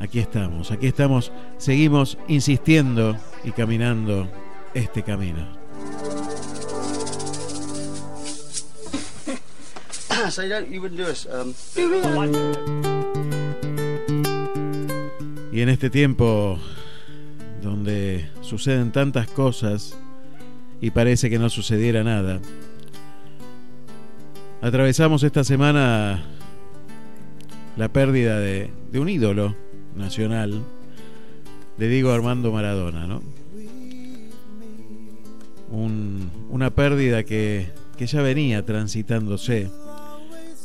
aquí estamos, aquí estamos, seguimos insistiendo y caminando este camino. Y en este tiempo donde suceden tantas cosas y parece que no sucediera nada, atravesamos esta semana la pérdida de, un ídolo nacional, de Diego Armando Maradona, ¿no? una pérdida que, que ya venía transitándose,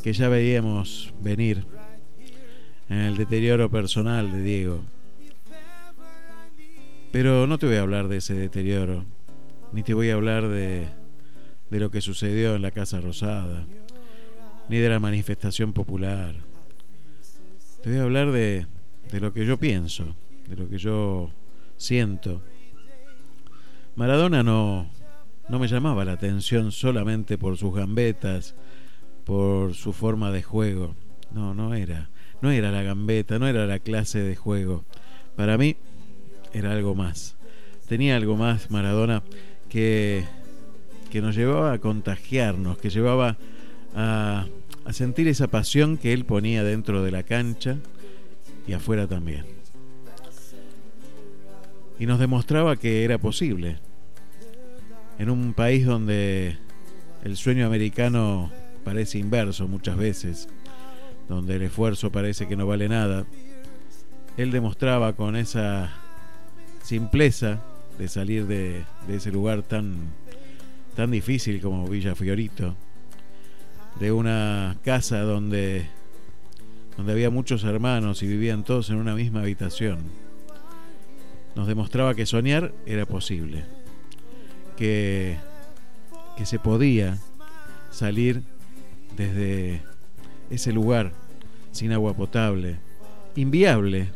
que ya veíamos venir en el deterioro personal de Diego. Pero no te voy a hablar de ese deterioro, ni te voy a hablar de, de lo que sucedió en la Casa Rosada, ni de la manifestación popular. Te voy a hablar de, de lo que yo pienso, de lo que yo siento. Maradona no, no me llamaba la atención solamente por sus gambetas, por su forma de juego. No, no era. No era la gambeta, no era la clase de juego. Para mí era algo más. Tenía algo más Maradona que, que nos llevaba a contagiarnos, que llevaba a, a sentir esa pasión que él ponía dentro de la cancha y afuera también. Y nos demostraba que era posible. En un país donde el sueño americano parece inverso muchas veces, donde el esfuerzo parece que no vale nada, él demostraba con esa simpleza de salir de, ese lugar tan, tan difícil como Villa Fiorito, de una casa donde donde había muchos hermanos y vivían todos en una misma habitación, nos demostraba que soñar era posible, que, que se podía salir desde ese lugar sin agua potable, inviable,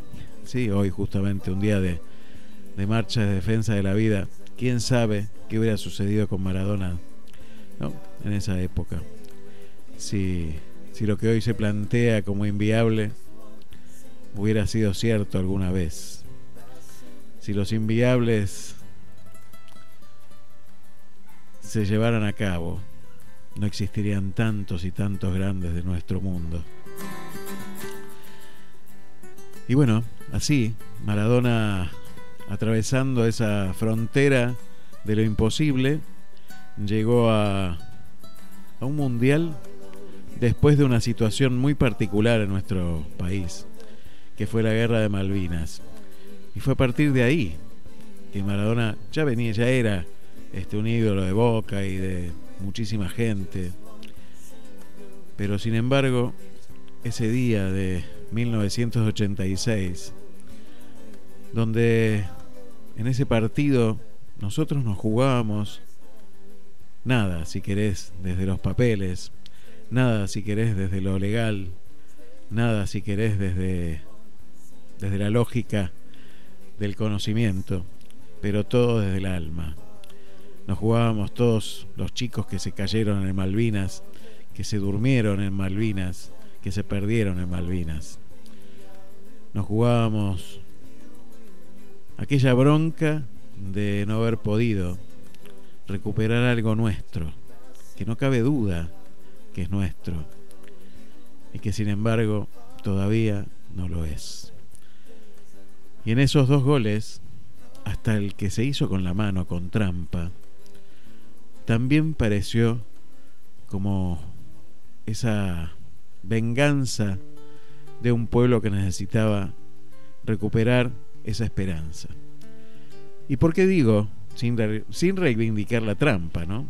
sí, hoy justamente un día de, de marcha de defensa de la vida, quién sabe qué hubiera sucedido con Maradona en esa época. Si si lo que hoy se plantea como inviable hubiera sido cierto alguna vez. Si los inviables se llevaran a cabo, no existirían tantos y tantos grandes de nuestro mundo. Y bueno, así, Maradona atravesando esa frontera de lo imposible, llegó a, a un mundial después de una situación muy particular en nuestro país, que fue la guerra de Malvinas. Y fue a partir de ahí que Maradona ya venía, ya era este, un ídolo de Boca y de muchísima gente. Pero sin embargo, ese día de 1986, donde en ese partido nosotros nos jugábamos nada, si querés, desde los papeles, Nada si querés desde lo legal, nada si querés desde, desde la lógica del conocimiento, pero todo desde el alma. Nos jugábamos todos los chicos que se cayeron en Malvinas, que se durmieron en Malvinas, que se perdieron en Malvinas. Nos jugábamos aquella bronca de no haber podido recuperar algo nuestro, que no cabe duda que es nuestro y que sin embargo todavía no lo es. Y en esos dos goles, hasta el que se hizo con la mano, con trampa, también pareció como esa venganza de un pueblo que necesitaba recuperar esa esperanza. ¿Y por qué digo sin, sin reivindicar la trampa, no?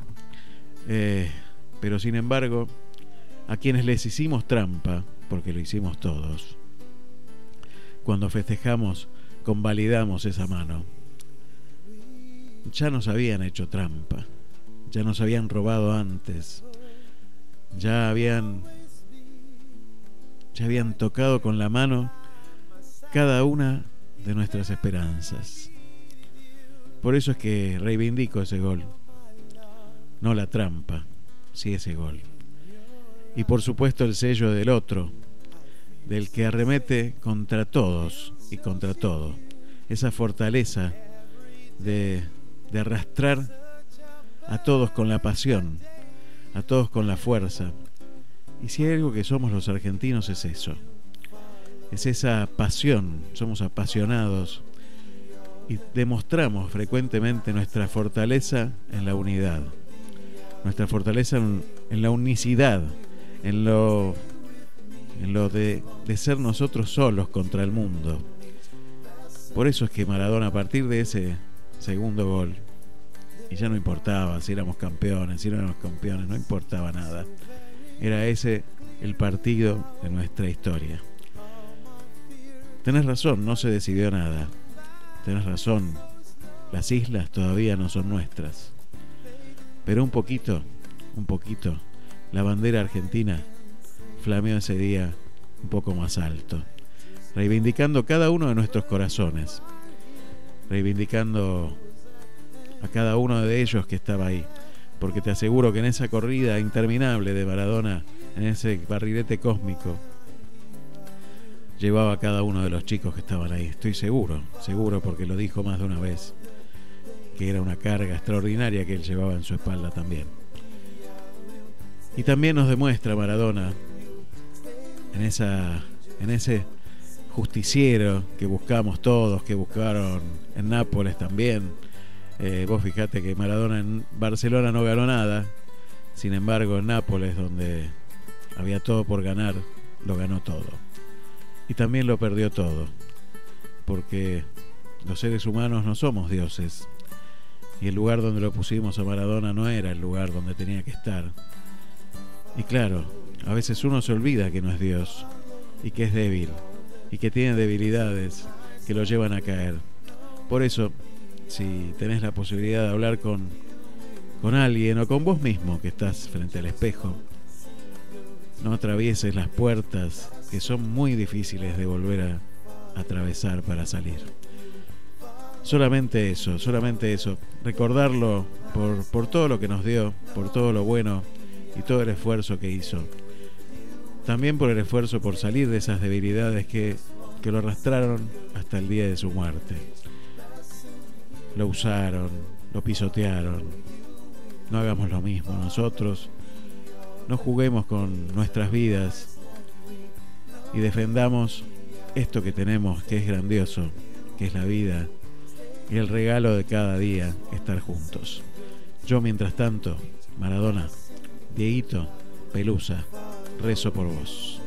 Eh, pero sin embargo, a quienes les hicimos trampa, porque lo hicimos todos, cuando festejamos, convalidamos esa mano, ya nos habían hecho trampa, ya nos habían robado antes, ya habían ya habían tocado con la mano cada una de nuestras esperanzas. Por eso es que reivindico ese gol, no la trampa sí ese gol. Y por supuesto el sello del otro, del que arremete contra todos y contra todo. Esa fortaleza de, de arrastrar a todos con la pasión, a todos con la fuerza. Y si hay algo que somos los argentinos es eso. Es esa pasión, somos apasionados y demostramos frecuentemente nuestra fortaleza en la unidad, nuestra fortaleza en, la unicidad, en lo, en lo de, de ser nosotros solos contra el mundo. Por eso es que Maradona a partir de ese segundo gol, y ya no importaba si éramos campeones, si no éramos campeones, no importaba nada. Era ese el partido de nuestra historia. Tenés razón, no se decidió nada. Tenés razón, las islas todavía no son nuestras. Pero un poquito, un poquito, la bandera argentina flameó ese día un poco más alto, reivindicando cada uno de nuestros corazones, reivindicando a cada uno de ellos que estaba ahí, porque te aseguro que en esa corrida interminable de Maradona, en ese barrilete cósmico, llevaba a cada uno de los chicos que estaban ahí. Estoy seguro, seguro porque lo dijo más de una vez, que era una carga extraordinaria que él llevaba en su espalda también. Y también nos demuestra Maradona en esa en ese justiciero que buscamos todos, que buscaron en Nápoles también. Eh, vos fijate que Maradona en Barcelona no ganó nada, sin embargo en Nápoles, donde había todo por ganar, lo ganó todo y también lo perdió todo, porque los seres humanos no somos dioses, y el lugar donde lo pusimos a Maradona no era el lugar donde tenía que estar. Y claro, a veces uno se olvida que no es Dios, y que es débil, y que tiene debilidades que lo llevan a caer. Por eso, si tenés la posibilidad de hablar con, con alguien o con vos mismo que estás frente al espejo, no atravieses las puertas que son muy difíciles de volver a atravesar para salir. Solamente eso, solamente eso. Recordarlo por, por todo lo que nos dio, por todo lo bueno y todo el esfuerzo que hizo. También por el esfuerzo por salir de esas debilidades que, que lo arrastraron hasta el día de su muerte. Lo usaron, lo pisotearon. No hagamos lo mismo nosotros. No juguemos con nuestras vidas y defendamos esto que tenemos, que es grandioso, que es la vida y el regalo de cada día, estar juntos. Yo, mientras tanto, Maradona, Dieguito, Pelusa, rezo por vos.